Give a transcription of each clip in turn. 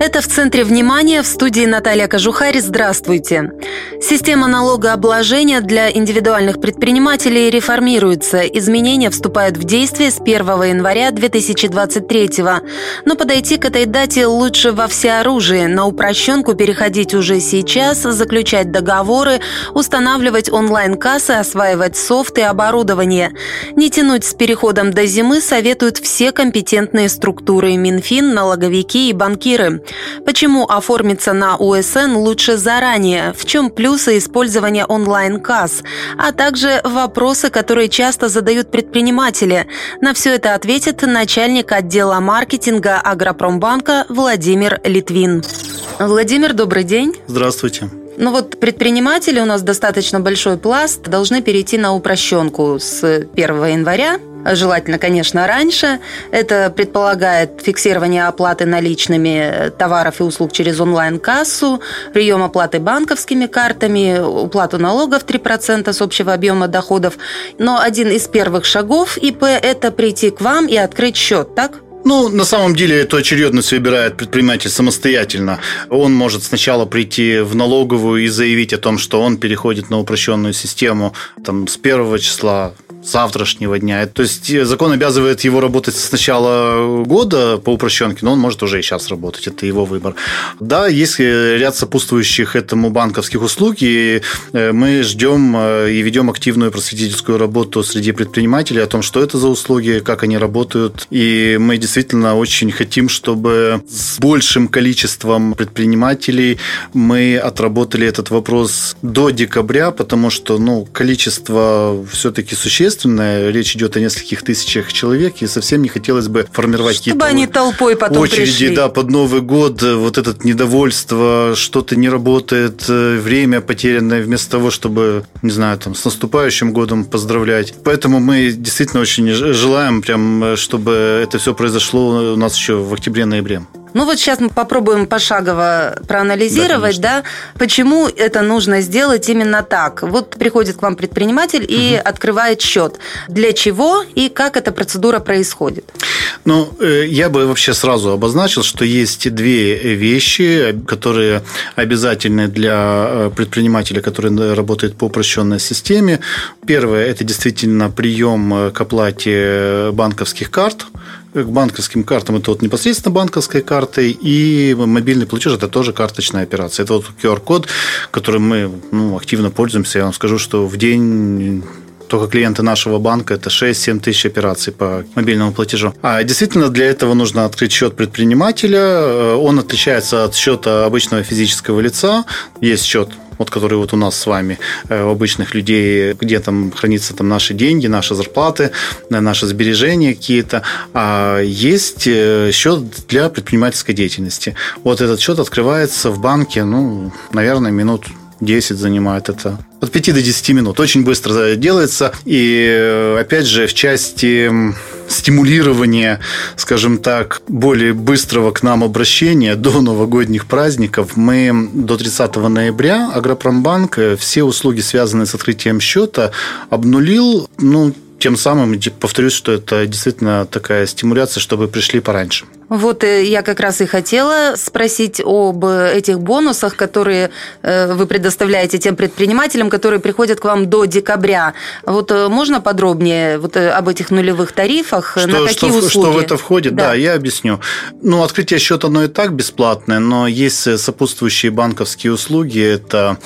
Это в центре внимания в студии Наталья Кожухарь. Здравствуйте. Система налогообложения для индивидуальных предпринимателей реформируется. Изменения вступают в действие с 1 января 2023 Но подойти к этой дате лучше во всеоружии. На упрощенку переходить уже сейчас, заключать договоры, устанавливать онлайн-кассы, осваивать софт и оборудование. Не тянуть с переходом до зимы советуют все компетентные структуры – Минфин, налоговики и банкиры. Почему оформиться на УСН лучше заранее? В чем плюсы использования онлайн-касс? А также вопросы, которые часто задают предприниматели. На все это ответит начальник отдела маркетинга Агропромбанка Владимир Литвин. Владимир, добрый день. Здравствуйте. Ну вот предприниматели у нас достаточно большой пласт должны перейти на упрощенку с 1 января желательно, конечно, раньше. Это предполагает фиксирование оплаты наличными товаров и услуг через онлайн-кассу, прием оплаты банковскими картами, уплату налогов 3% с общего объема доходов. Но один из первых шагов ИП – это прийти к вам и открыть счет, так? Ну, на самом деле, эту очередность выбирает предприниматель самостоятельно. Он может сначала прийти в налоговую и заявить о том, что он переходит на упрощенную систему там, с первого числа завтрашнего дня. То есть э, закон обязывает его работать с начала года по упрощенке, но он может уже и сейчас работать. Это его выбор. Да, есть ряд сопутствующих этому банковских услуг, и э, мы ждем э, и ведем активную просветительскую работу среди предпринимателей о том, что это за услуги, как они работают. И мы действительно очень хотим, чтобы с большим количеством предпринимателей мы отработали этот вопрос до декабря, потому что ну, количество все-таки существенно существенная. Речь идет о нескольких тысячах человек, и совсем не хотелось бы формировать какие-то они толпой потом очереди, пришли. да, под Новый год, вот это недовольство, что-то не работает, э, время потерянное, вместо того, чтобы, не знаю, там, с наступающим годом поздравлять. Поэтому мы действительно очень желаем, прям, чтобы это все произошло у нас еще в октябре-ноябре. Ну вот сейчас мы попробуем пошагово проанализировать, да, да, почему это нужно сделать именно так. Вот приходит к вам предприниматель и угу. открывает счет. Для чего и как эта процедура происходит? Ну, э, я бы вообще сразу обозначил, что есть две вещи, которые обязательны для э, предпринимателя, который работает по упрощенной системе. Первое – это действительно прием э, к оплате банковских карт – к банковским картам это вот непосредственно банковской картой, и мобильный платеж это тоже карточная операция. Это вот QR-код, которым мы ну, активно пользуемся. Я вам скажу, что в день только клиенты нашего банка это 6-7 тысяч операций по мобильному платежу. А действительно для этого нужно открыть счет предпринимателя. Э, он отличается от счета обычного физического лица. Есть счет вот который вот у нас с вами, э, обычных людей, где там хранятся там наши деньги, наши зарплаты, э, наши сбережения какие-то, а есть э, счет для предпринимательской деятельности. Вот этот счет открывается в банке, ну, наверное, минут 10 занимает это. От 5 до 10 минут. Очень быстро делается. И опять же, в части стимулирования, скажем так, более быстрого к нам обращения до новогодних праздников, мы до 30 ноября Агропромбанк все услуги, связанные с открытием счета, обнулил, ну, тем самым, повторюсь, что это действительно такая стимуляция, чтобы пришли пораньше. Вот э, я как раз и хотела спросить об этих бонусах, которые э, вы предоставляете тем предпринимателям, которые приходят к вам до декабря. Вот э, можно подробнее вот об этих нулевых тарифах? Что, на какие что, услуги? Что в это входит? Да. да, я объясню. Ну, открытие счета, оно и так бесплатное, но есть сопутствующие банковские услуги. Это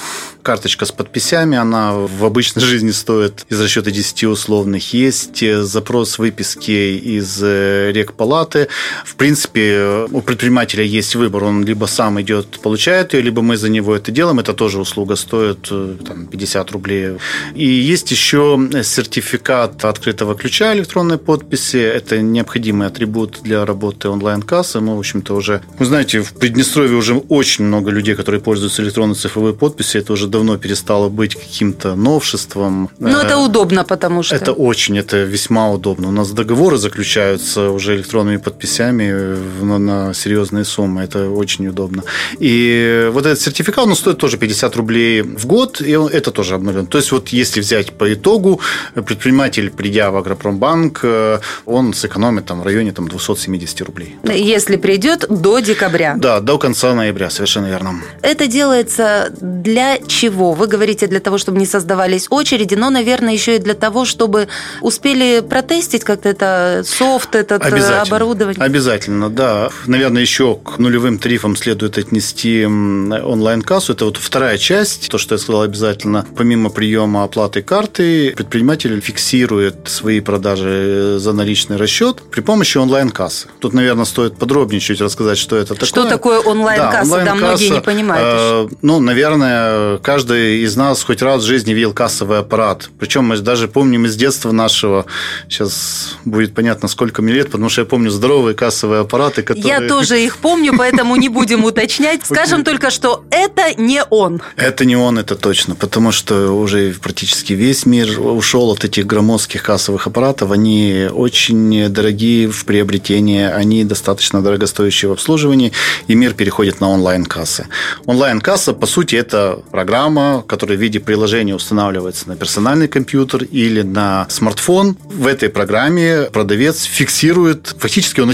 карточка с подписями, она в обычной жизни стоит из расчета 10 условных. Есть запрос выписки из рекпалаты. В принципе, принципе, у предпринимателя есть выбор. Он либо сам идет, получает ее, либо мы за него это делаем. Это тоже услуга стоит э, там, 50 рублей. И есть еще сертификат открытого ключа электронной подписи. Это необходимый атрибут для работы онлайн-кассы. Мы, в общем-то, уже... Вы знаете, в Приднестровье уже очень много людей, которые пользуются электронной цифровой подписью. Это уже давно перестало быть каким-то новшеством. Ну, это э, удобно, потому что... Это очень, это весьма удобно. У нас договоры заключаются уже электронными подписями на, на серьезные суммы. Это очень удобно. И вот этот сертификат, он стоит тоже 50 рублей в год, и это тоже обновлен. То есть вот если взять по итогу, предприниматель, придя в Агропромбанк, э, он сэкономит там, в районе там, 270 рублей. Если придет до декабря. Да, до конца ноября, совершенно верно. Это делается для чего? Вы говорите для того, чтобы не создавались очереди, но, наверное, еще и для того, чтобы успели протестить как-то это софт, это оборудование. Обязательно, да. Наверное, еще к нулевым тарифам следует отнести онлайн-кассу. Это вот вторая часть, то, что я сказал обязательно. Помимо приема оплаты карты, предприниматель фиксирует свои продажи за наличный расчет при помощи онлайн-кассы. Тут, наверное, стоит подробнее чуть рассказать, что это такое. Что такое онлайн-касса? Да, онлайн да многие не понимают. Э, ну, наверное, каждый из нас хоть раз в жизни видел кассовый аппарат. Причем мы даже помним из детства нашего, сейчас будет понятно, сколько мне лет, потому что я помню здоровые кассовые аппараты, которые... Я тоже их помню, поэтому не будем уточнять. Скажем только, что это не он. Это не он, это точно, потому что уже практически весь мир ушел от этих громоздких кассовых аппаратов. Они очень дорогие в приобретении, они достаточно дорогостоящие в обслуживании, и мир переходит на онлайн-кассы. Онлайн-касса, по сути, это программа, которая в виде приложения устанавливается на персональный компьютер или на смартфон. В этой программе продавец фиксирует, фактически он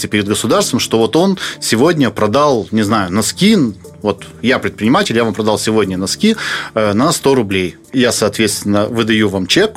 отчитывается перед государством, что вот он сегодня продал, не знаю, носки вот я предприниматель, я вам продал сегодня носки э, на 100 рублей. Я, соответственно, выдаю вам чек,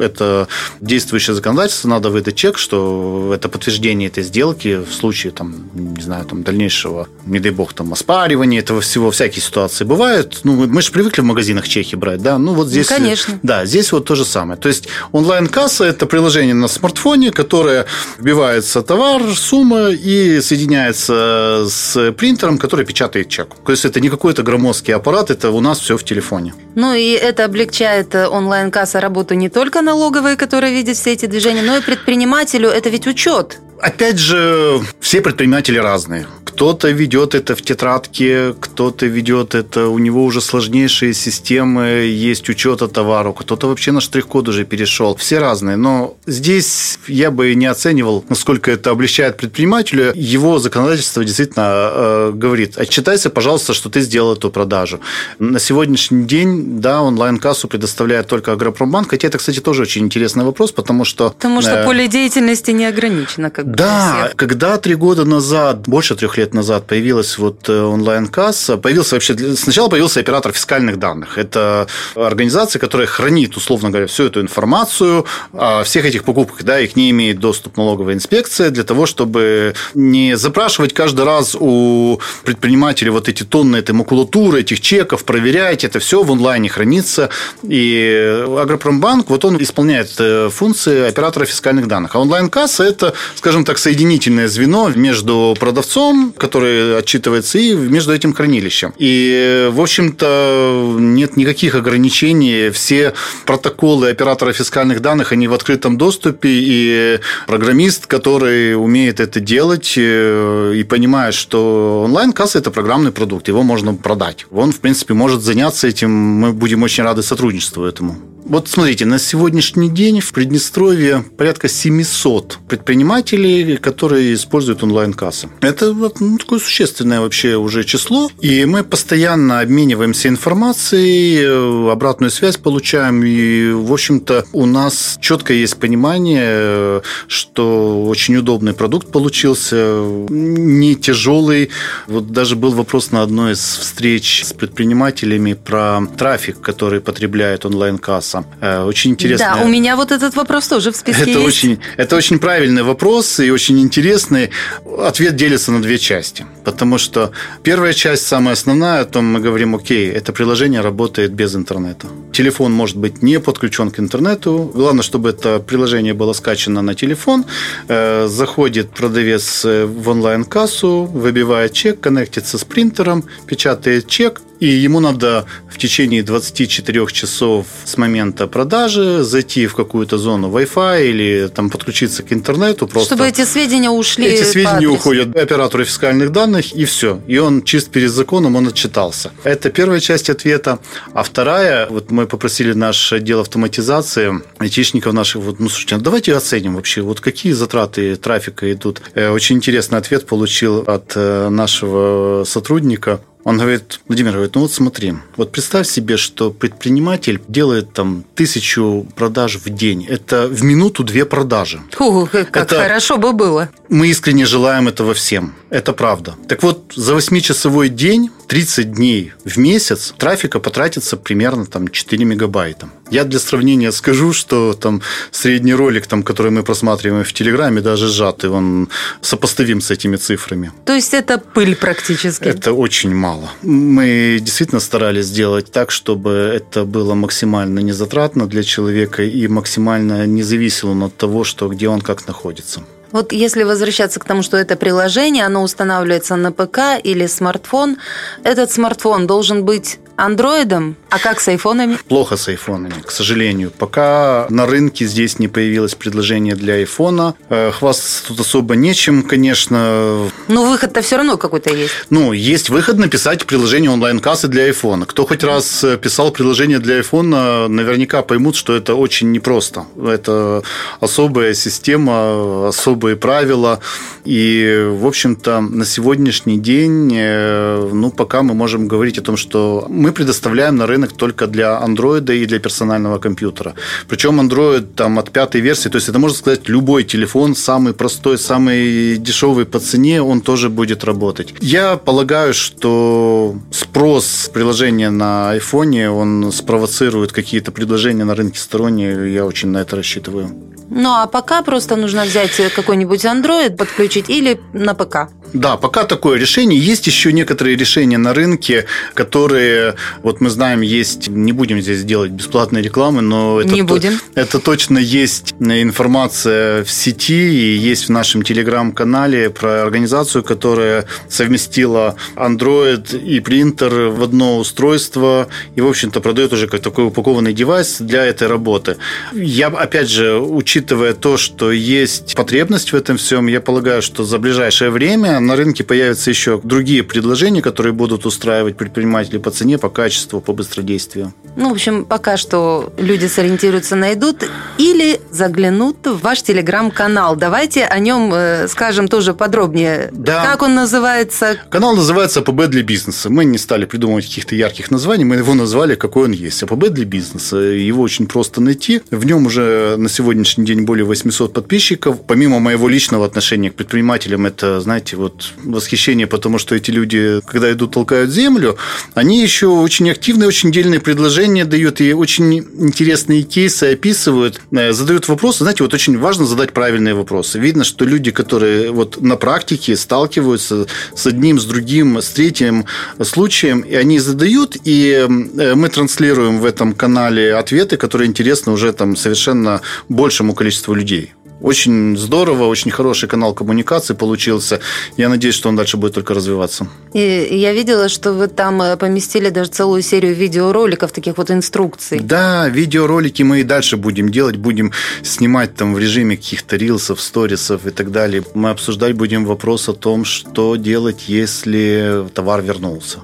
это действующее законодательство, надо выдать чек, что это подтверждение этой сделки в случае, там, не знаю, там, дальнейшего, не дай бог, там, оспаривания этого всего, всякие ситуации бывают. Ну, мы же привыкли в магазинах чеки брать, да, ну, вот здесь... Ну, конечно. Да, здесь вот то же самое. То есть, онлайн-касса – это приложение на смартфоне, которое вбивается товар, сумма и соединяется с принтером, который печатает чек. То есть, это не какой-то громоздкий аппарат, это у нас все в телефоне. Ну, и это облегчает э, онлайн-касса работу не только налоговые, которые видят все эти движения, но и предпринимателю это ведь учет. Опять же, все предприниматели разные. Кто-то ведет это в тетрадке, кто-то ведет это, у него уже сложнейшие системы, есть учета товару, кто-то вообще на штрих-код уже перешел. Все разные, но здесь я бы не оценивал, насколько это облегчает предпринимателю. Его законодательство действительно э, говорит, отчитайся, пожалуйста, что ты сделал эту продажу. На сегодняшний день, да, онлайн-кассу предоставляет только Агропромбанк, хотя это, кстати, тоже очень интересный вопрос, потому что... Потому что э, поле деятельности не ограничено. Как да, когда три года назад, больше трех лет назад появилась вот э, онлайн-касса, появился вообще, сначала появился оператор фискальных данных. Это организация, которая хранит, условно говоря, всю эту информацию о всех этих покупках, да, и к ней имеет доступ налоговая инспекция для того, чтобы не запрашивать каждый раз у предпринимателей вот эти тонны этой макулатуры, этих чеков, проверять, это все в онлайне хранится. И Агропромбанк, вот он исполняет э, функции оператора фискальных данных. А онлайн-касса – это, скажем, скажем так, соединительное звено между продавцом, который отчитывается, и между этим хранилищем. И, в общем-то, нет никаких ограничений. Все протоколы оператора фискальных данных, они в открытом доступе, и программист, который умеет это делать э, и понимает, что онлайн-касса – это программный продукт, его можно продать. Он, в принципе, может заняться этим, мы будем очень рады сотрудничеству этому. Вот смотрите, на сегодняшний день в Приднестровье порядка 700 предпринимателей, которые используют онлайн-кассы. Это ну, такое существенное вообще уже число. И мы постоянно обмениваемся информацией, э, обратную связь получаем. И, в общем-то, у нас четко есть понимание, что очень удобный продукт получился, не тяжелый. Вот даже был вопрос на одной из встреч с предпринимателями про трафик, который потребляет онлайн-касса. Э, очень интересно. Да, у меня вот этот вопрос тоже в списке это есть. Очень, это очень правильный вопрос и очень интересный. Ответ делится на две части. Потому что первая часть, самая основная, о том мы говорим, окей, это приложение работает без интернета. Телефон может быть не подключен к интернету. Главное, чтобы это приложение было скачано на телефон. Э, заходит продавец э, в онлайн-кассу, выбивает чек, коннектится с принтером, печатает чек, и ему надо в течение 24 часов с момента продажи зайти в какую-то зону Wi-Fi или там подключиться к интернету. Просто Чтобы эти сведения ушли Эти сведения. Уходят оператору фискальных данных, и все. И он чист перед законом, он отчитался. Это первая часть ответа. А вторая, вот мы попросили наш отдел автоматизации, айтишников наших, вот, ну, слушайте, ну, давайте оценим вообще, вот какие затраты трафика идут. Э, Очень интересный ответ получил от э, нашего сотрудника. Он говорит, Владимир, говорит, ну вот смотри, вот представь себе, что предприниматель делает там тысячу продаж в день. Это в минуту две продажи. Фу, как Это- хорошо бы было. Мы искренне желаем этого всем. Это правда. Так вот, за 8-часовой день, 30 дней в месяц, трафика потратится примерно там 4 мегабайта. Я для сравнения скажу, что там средний ролик, там, который мы просматриваем в Телеграме, даже сжатый, он сопоставим с этими цифрами. То есть это пыль практически. Это очень мало. Мы действительно старались сделать так, чтобы это было максимально незатратно для человека и максимально не зависело от того, что где он как находится. Вот если возвращаться к тому, что это приложение, оно устанавливается на ПК или смартфон, этот смартфон должен быть андроидом, а как с айфонами? Плохо с айфонами, к сожалению. Пока на рынке здесь не появилось предложение для айфона. Э, Хвастаться тут особо нечем, конечно. Ну, выход-то все равно какой-то есть. Ну, есть выход написать приложение онлайн-кассы для айфона. Кто хоть раз э, писал приложение для айфона, наверняка поймут, что это очень непросто. Это особая система, особые правила. И, в общем-то, на сегодняшний день, э, ну, пока мы можем говорить о том, что мы предоставляем на рынок только для андроида и для персонального компьютера. Причем Android там от пятой версии, то есть это можно сказать любой телефон, самый простой, самый дешевый по цене, он тоже будет работать. Я полагаю, что спрос приложения на айфоне, он спровоцирует какие-то предложения на рынке сторонние, я очень на это рассчитываю. Ну, а пока просто нужно взять какой-нибудь Android, подключить или на ПК. Да, пока такое решение. Есть еще некоторые решения на рынке, которые, вот мы знаем, есть, не будем здесь делать бесплатной рекламы, но это, Не то- будем. это точно есть информация в сети и есть в нашем телеграм-канале про организацию, которая совместила Android и принтер в одно устройство и, в общем-то, продает уже как такой упакованный девайс для этой работы. Я, опять же, учитывая то, что есть потребность в этом всем, я полагаю, что за ближайшее время на рынке появятся еще другие предложения, которые будут устраивать предпринимателей по цене, по качеству, по быстродействию. Ну, в общем, пока что люди сориентируются, найдут или заглянут в ваш телеграм-канал. Давайте о нем э, скажем тоже подробнее. Да. Как он называется? Канал называется АПБ для бизнеса. Мы не стали придумывать каких-то ярких названий, мы его назвали, какой он есть. АПБ для бизнеса. Его очень просто найти. В нем уже на сегодняшний день более 800 подписчиков. Помимо моего личного отношения к предпринимателям, это, знаете, вот восхищение, потому что эти люди, когда идут, толкают землю, они еще очень активные, очень дельные предложения дают и очень интересные кейсы описывают, э, задают вопросы. Знаете, вот очень важно задать правильные вопросы. Видно, что люди, которые вот на практике сталкиваются с одним, с другим, с третьим случаем, и они задают, и э, мы транслируем в этом канале ответы, которые интересны уже там совершенно большему количеству людей. Очень здорово, очень хороший канал коммуникации получился. Я надеюсь, что он дальше будет только развиваться. И я видела, что вы там э, поместили даже целую серию видеороликов, таких вот инструкций. Да, видеоролики мы и дальше будем делать, будем снимать там в режиме каких-то рилсов, сторисов и так далее. Мы обсуждать будем вопрос о том, что делать, если товар вернулся.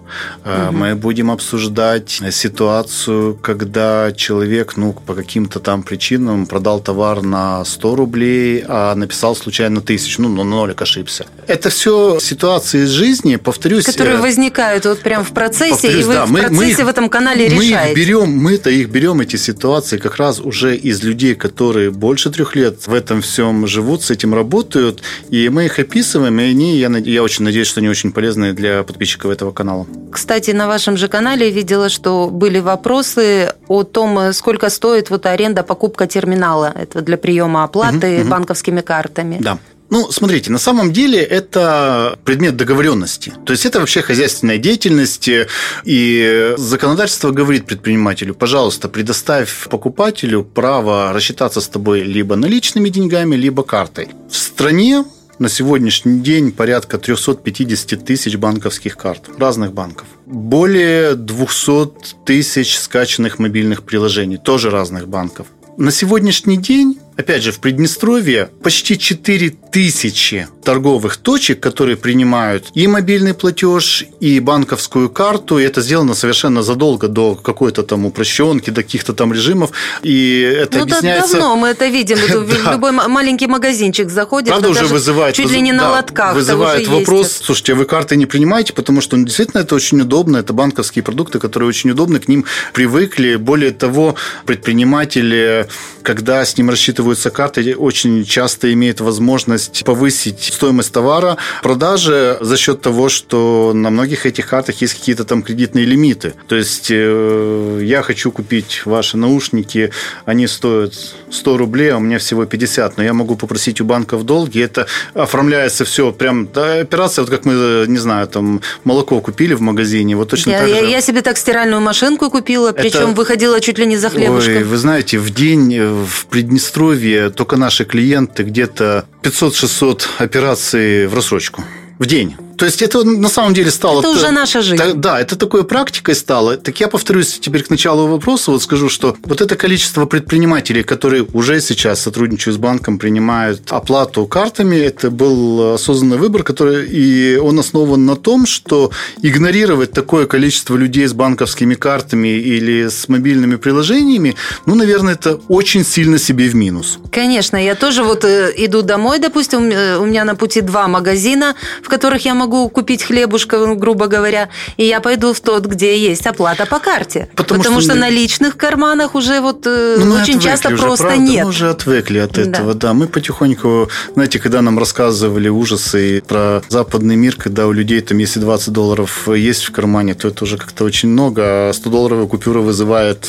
Э, Мы будем обсуждать ситуацию, когда человек, ну, по каким-то там причинам продал товар на 100 рублей, а написал случайно тысячу, ну, на нолик ошибся. Это все ситуации из жизни, повторюсь. Которые э, возникают вот прям в процессе, и вы да, в мы- процессе мы их- в этом канале мы решаете. Их берем, мы-то их берем, эти ситуации, как раз уже из людей, которые больше трех лет в этом всем живут, с этим работают, и мы их описываем, и они, я, я очень надеюсь, что они очень полезны для подписчиков этого канала. Кстати, на вашем же канале видела, что были вопросы о том, э, сколько стоит вот аренда, покупка терминала это для приема оплаты банковскими картами. Да. Ну, смотрите, на самом деле это предмет договоренности. То есть это вообще хозяйственная деятельность. И законодательство говорит предпринимателю, пожалуйста, предоставь покупателю право рассчитаться с тобой либо наличными деньгами, либо картой. В стране на сегодняшний день порядка 350 тысяч банковских карт разных банков. Более 200 тысяч скачанных мобильных приложений, тоже разных банков. На сегодняшний день Опять же, в Приднестровье почти 4 тысячи торговых точек, которые принимают и мобильный платеж, и банковскую карту. И это сделано совершенно задолго до какой-то там упрощенки, до каких-то там режимов. И это ну, объясняется... давно мы это видим. В любой маленький магазинчик заходит. Правда уже вызывает... Чуть ли не на лотках. Вызывает вопрос, слушайте, а вы карты не принимаете, потому что ну, действительно это очень удобно. Это банковские продукты, которые очень удобны, к ним привыкли. Более того, предприниматели, когда с ним рассчитывают рассчитываются карты, очень часто имеют возможность повысить стоимость товара, продажи за счет того, что на многих этих картах есть какие-то там кредитные лимиты. То есть э, я хочу купить ваши наушники, они стоят 100 рублей, а у меня всего 50, но я могу попросить у банка в долги, это оформляется все прям, да, операция, вот как мы, не знаю, там молоко купили в магазине, вот точно я, так я, же. Я себе так стиральную машинку купила, причем это... выходила чуть ли не за хлебушком. Ой, вы знаете, в день в Приднестровье Подмосковье только наши клиенты где-то 500-600 операций в рассрочку в день. То есть это на самом деле стало... Это уже наша жизнь. Да, это такой практикой стало. Так я повторюсь теперь к началу вопроса, вот скажу, что вот это количество предпринимателей, которые уже сейчас сотрудничают с банком, принимают оплату картами, это был осознанный выбор, который и он основан на том, что игнорировать такое количество людей с банковскими картами или с мобильными приложениями, ну, наверное, это очень сильно себе в минус. Конечно, я тоже вот э, иду домой, допустим, э, у меня на пути два магазина, в которых я могу купить хлебушка, ну, грубо говоря, и я пойду в тот, где есть оплата по карте. Потому, Потому что, что на личных карманах уже вот э, ну, очень часто уже, просто правда? нет. Мы уже отвыкли от этого, да. да. Мы потихоньку, знаете, когда нам рассказывали ужасы про западный мир, когда у людей там, если 20 долларов есть в кармане, то это уже как-то очень много, а 100 долларовая купюра вызывает...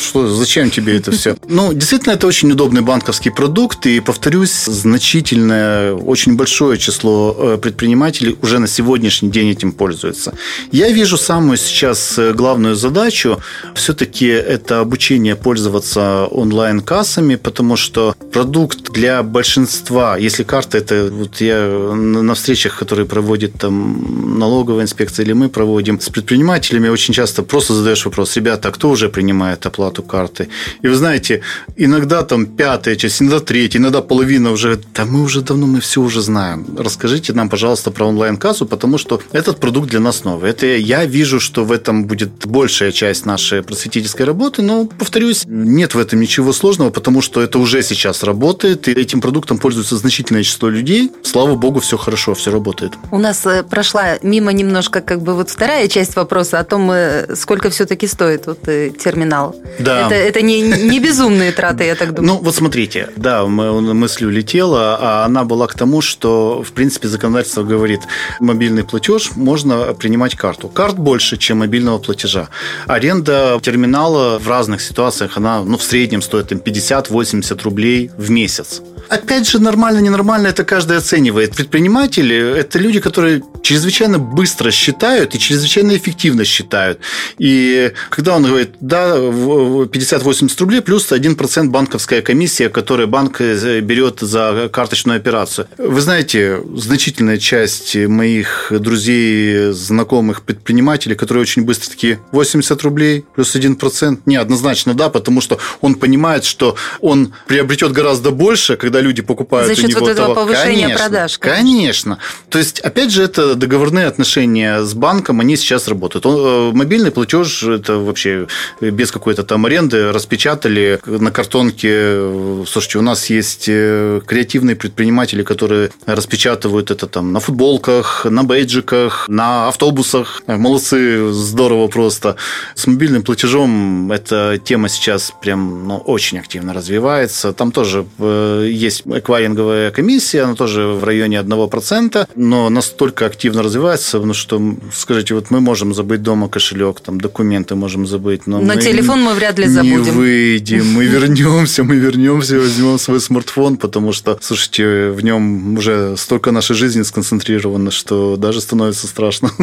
Что, зачем тебе это все? Ну, действительно, это очень удобный банковский продукт, и, повторюсь, значительное, очень большое число э, предпринимателей уже на сегодняшний день этим пользуются. Я вижу самую сейчас э, главную задачу все-таки это обучение пользоваться онлайн-кассами, потому что продукт для большинства, если карта это вот я на встречах, которые проводит там налоговая инспекция или мы проводим с предпринимателями, очень часто просто задаешь вопрос, ребята, а кто уже принимает оплату карты? И вы знаете, иногда там пятая часть, иногда третья, иногда половина уже, да мы уже давно, мы все уже знаем. Расскажите нам, пожалуйста, про онлайн-кассу, кассу, потому что этот продукт для нас новый. Это я вижу, что в этом будет большая часть нашей просветительской работы, но, повторюсь, нет в этом ничего сложного, потому что это уже сейчас работает, и этим продуктом пользуется значительное число людей. Слава богу, все хорошо, все работает. У нас э, прошла мимо немножко как бы вот вторая часть вопроса о том, э, сколько все-таки стоит вот э, терминал. Да. Это, это не, не безумные траты, я так думаю. Ну, вот смотрите, да, мысль улетела, а она была к тому, что, в принципе, законодательство говорит, мобильный платеж, можно принимать карту. Карт больше, чем мобильного платежа. Аренда терминала в разных ситуациях, она ну, в среднем стоит там, 50-80 рублей в месяц. Опять же, нормально, ненормально, это каждый оценивает. Предприниматели – это люди, которые чрезвычайно быстро считают и чрезвычайно эффективно считают. И когда он говорит, да, 50-80 рублей плюс 1% банковская комиссия, которую банк э, берет за карточную операцию. Вы знаете, значительная часть моих друзей, знакомых предпринимателей, которые очень быстро такие, 80 рублей плюс 1%, не, однозначно да, потому что он понимает, что он приобретет гораздо больше, когда люди покупают За счет у него вот этого товар. повышения конечно, продаж. Конечно. конечно. То есть, опять же, это договорные отношения с банком, они сейчас работают. Он, э, мобильный платеж, это вообще без какой-то там аренды, распечатали на картонке. Слушайте, у нас есть э, креативные предприниматели, которые распечатывают это там на футболках, на бейджиках, на автобусах. Молодцы, здорово просто. С мобильным платежом эта тема сейчас прям ну, очень активно развивается. Там тоже э, есть есть эквайринговая комиссия, она тоже в районе 1%, но настолько активно развивается, потому что, скажите, вот мы можем забыть дома кошелек, там документы можем забыть, но, но мы телефон мы вряд ли забудем. Не выйдем, мы вернемся, мы вернемся, возьмем свой смартфон, потому что, слушайте, в нем уже столько нашей жизни сконцентрировано, что даже становится страшно.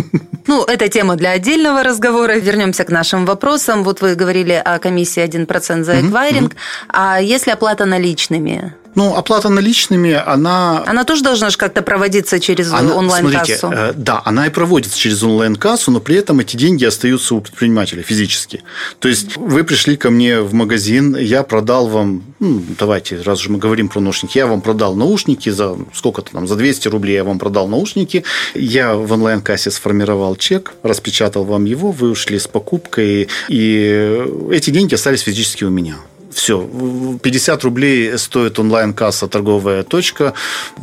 Ну, это тема для отдельного разговора. Вернемся к нашим вопросам. Вот вы говорили о комиссии 1% за эквайринг. А если оплата наличными? Ну, оплата наличными, она... Она тоже должна же как-то проводиться через онлайн-кассу? Смотрите, э, да, она и проводится через онлайн-кассу, но при этом эти деньги остаются у предпринимателя физически. То есть вы пришли ко мне в магазин, я продал вам, ну, давайте, раз же мы говорим про наушники, я вам продал наушники за сколько-то там, за 200 рублей я вам продал наушники, я в онлайн-кассе сформировал чек, распечатал вам его, вы ушли с покупкой, и эти деньги остались физически у меня. Все. 50 рублей стоит онлайн-касса торговая точка.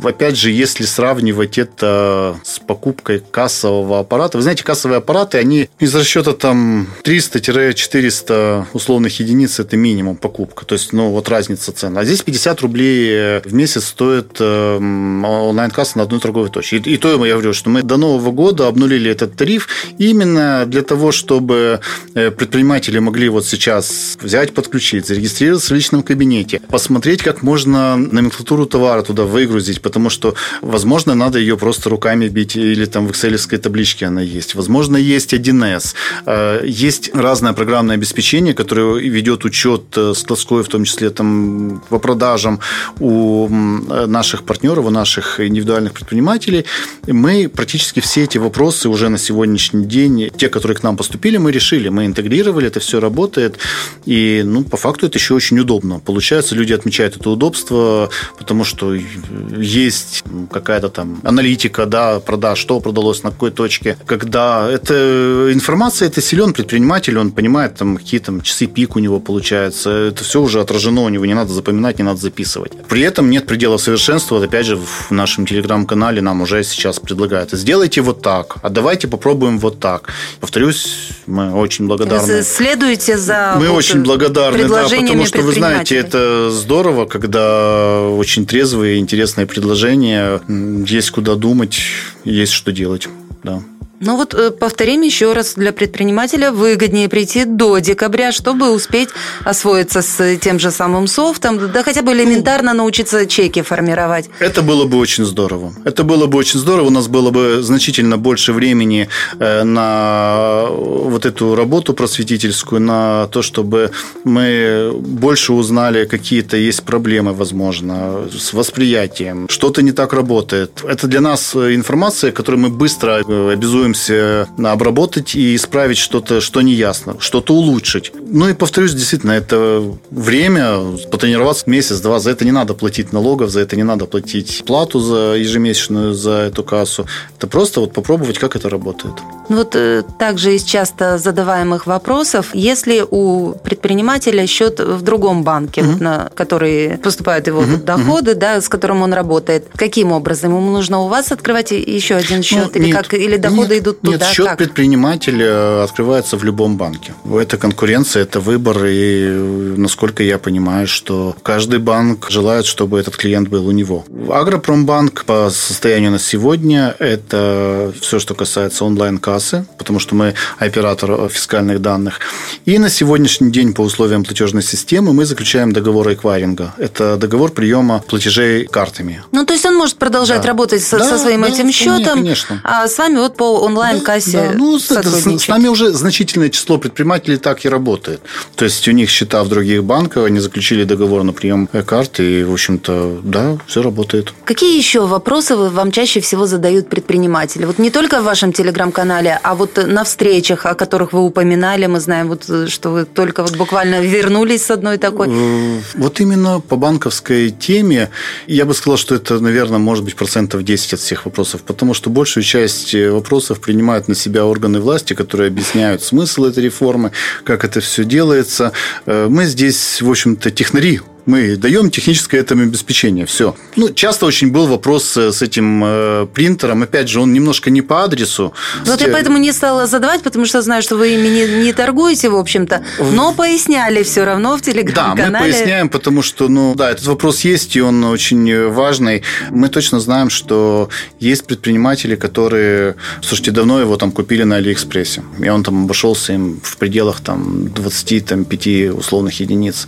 Опять же, если сравнивать это с покупкой кассового аппарата. Вы знаете, кассовые аппараты, они из расчета там 300-400 условных единиц – это минимум покупка. То есть, ну, вот разница цен. А здесь 50 рублей в месяц стоит эм, онлайн-касса на одной торговой точке. И, и то я говорю, что мы до Нового года обнулили этот тариф именно для того, чтобы э, предприниматели могли вот сейчас взять, подключить, зарегистрировать зарегистрироваться в личном кабинете, посмотреть, как можно номенклатуру товара туда выгрузить, потому что, возможно, надо ее просто руками бить, или там в excel табличке она есть. Возможно, есть 1С. Э, есть разное программное обеспечение, которое ведет учет э, складской, в том числе там по продажам у наших партнеров, у наших индивидуальных предпринимателей. Мы практически все эти вопросы уже на сегодняшний день, те, которые к нам поступили, мы решили, мы интегрировали, это все работает. И, ну, по факту это еще очень удобно. Получается, люди отмечают это удобство, потому что есть какая-то там аналитика, да, продаж, что продалось, на какой точке. Когда эта информация, это силен предприниматель, он понимает, там, какие там часы пик у него получается. Это все уже отражено у него, не надо запоминать, не надо записывать. При этом нет предела совершенства. Опять же, в нашем телеграм-канале нам уже сейчас предлагают, сделайте вот так, а давайте попробуем вот так. Повторюсь, мы очень благодарны. Следуйте за Мы вот очень благодарны, да, потому что, вы знаете, это здорово, когда очень трезвые, интересные предложения, есть куда думать, есть что делать. Да. Ну вот э, повторим еще раз, для предпринимателя выгоднее прийти до декабря, чтобы успеть освоиться с тем же самым софтом, да хотя бы элементарно научиться чеки формировать. Это было бы очень здорово. Это было бы очень здорово. У нас было бы значительно больше времени э, на вот эту работу просветительскую, на то, чтобы мы больше узнали, какие-то есть проблемы, возможно, с восприятием. Что-то не так работает. Это для нас информация, которую мы быстро э, обязуем пытаемся обработать и исправить что-то, что не ясно, что-то улучшить. Ну и повторюсь, действительно, это время, потренироваться месяц-два, за это не надо платить налогов, за это не надо платить плату за ежемесячную за эту кассу. Это просто вот попробовать, как это работает. Ну вот э, также из часто задаваемых вопросов, если у предпринимателя счет в другом банке, угу. на который поступают его угу. доходы, угу. да, с которым он работает, каким образом ему нужно у вас открывать еще один счет ну, или нет, как или доходы нет, идут туда? Нет, счет как? предпринимателя открывается в любом банке. Это конкуренция, это выбор, и насколько я понимаю, что каждый банк желает, чтобы этот клиент был у него. Агропромбанк по состоянию на сегодня это все, что касается онлайн-кассы, потому что мы оператор фискальных данных. И на сегодняшний день по условиям платежной системы мы заключаем договор эквайринга. Это договор приема платежей картами. Ну, то есть он может продолжать да. работать со, да, со своим да, этим счетом, конечно. а с вами вот по онлайн-кассе да, да. Ну, с, с нами уже значительное число предпринимателей так и работает. То есть у них счета в других банках, они заключили договор на прием карты, и, в общем-то, да, все работает. Какие еще вопросы вам чаще всего задают предприниматели? Вот не только в вашем телеграм-канале, а вот на встречах, о которых вы упоминали, мы знаем, вот, что вы только вот буквально вернулись с одной такой. Э, вот именно по банковской теме я бы сказал, что это, наверное, может быть процентов 10 от всех вопросов, потому что большую часть вопросов принимают на себя органы власти, которые объясняют смысл этой реформы, как это все делается. Э, мы здесь, в общем-то, технари мы даем техническое этому обеспечение. Все. Ну, часто очень был вопрос с этим э, принтером. Опять же, он немножко не по адресу. Вот я поэтому не стала задавать, потому что знаю, что вы ими не, не торгуете, в общем-то. Но поясняли все равно в телеграм-канале. Да, мы поясняем, потому что, ну, да, этот вопрос есть, и он очень важный. Мы точно знаем, что есть предприниматели, которые, слушайте, давно его там купили на Алиэкспрессе. И он там обошелся им в пределах там 25 условных единиц.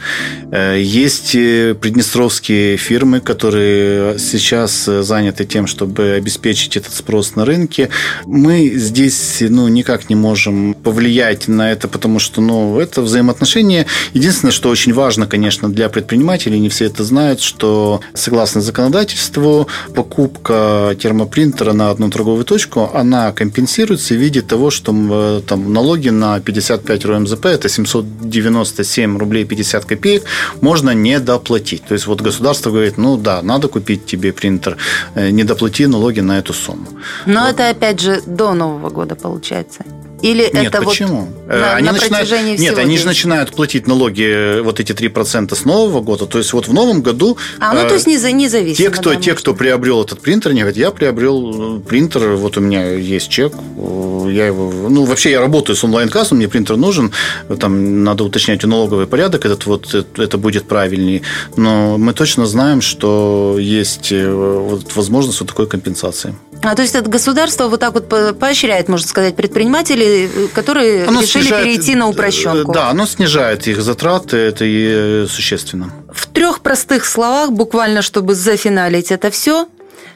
Э, есть Есть э, приднестровские фирмы, которые сейчас заняты тем, чтобы обеспечить этот спрос на рынке. Мы здесь ну, никак не можем повлиять на это, потому что ну, это взаимоотношения. Единственное, что очень важно, конечно, для предпринимателей, не все это знают, что согласно законодательству покупка термопринтера на одну торговую точку, она компенсируется в виде того, что э, там, налоги на 55 РОМЗП, это 797 рублей 50 копеек, можно не доплатить. То есть вот государство говорит, ну да, надо купить тебе принтер, э, не доплати налоги на эту сумму. Но вот. это опять же до Нового года получается. Или нет, это почему? вот на, они на начинают, протяжении Нет, они же начинают платить налоги, вот эти 3% с Нового года. То есть вот в новом году... А, ну то есть независимо. Те, кто, да, те, кто приобрел этот принтер, они говорят, я приобрел принтер, вот у меня есть чек, я его... Ну, вообще я работаю с онлайн-кассом, мне принтер нужен, там надо уточнять налоговый порядок, этот вот, это будет правильнее. Но мы точно знаем, что есть э, вот возможность вот такой компенсации. А то есть это государство вот так вот поощряет, можно сказать, предпринимателей, которые оно решили снижает, перейти на упрощенку. Да, оно снижает их затраты, это и существенно. В трех простых словах, буквально, чтобы зафиналить это все,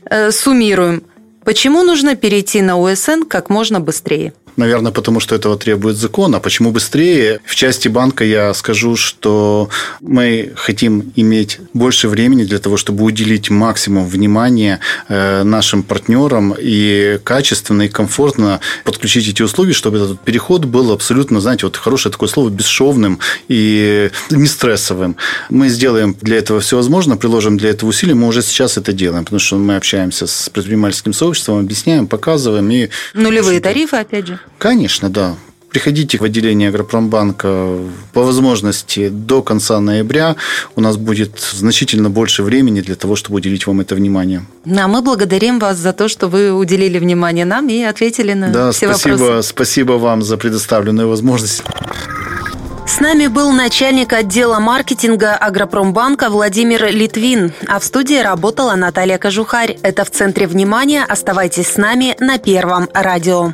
э, суммируем. Почему нужно перейти на УСН как можно быстрее? Наверное, потому что этого требует закон. А почему быстрее? В части банка я скажу, что мы хотим иметь больше времени для того, чтобы уделить максимум внимания э, нашим партнерам и качественно и комфортно подключить эти услуги, чтобы этот переход был абсолютно, знаете, вот хорошее такое слово, бесшовным и не стрессовым. Мы сделаем для этого все возможное, приложим для этого усилия. Мы уже сейчас это делаем, потому что мы общаемся с предпринимательским сообществом, объясняем, показываем. И, Нулевые тарифы, опять же. Конечно, да. Приходите в отделение Агропромбанка по возможности до конца ноября. У нас будет значительно больше времени для того, чтобы уделить вам это внимание. А мы благодарим вас за то, что вы уделили внимание нам и ответили на да, все спасибо, вопросы. Спасибо вам за предоставленную возможность. С нами был начальник отдела маркетинга Агропромбанка Владимир Литвин, а в студии работала Наталья Кожухарь. Это в центре внимания. Оставайтесь с нами на Первом радио.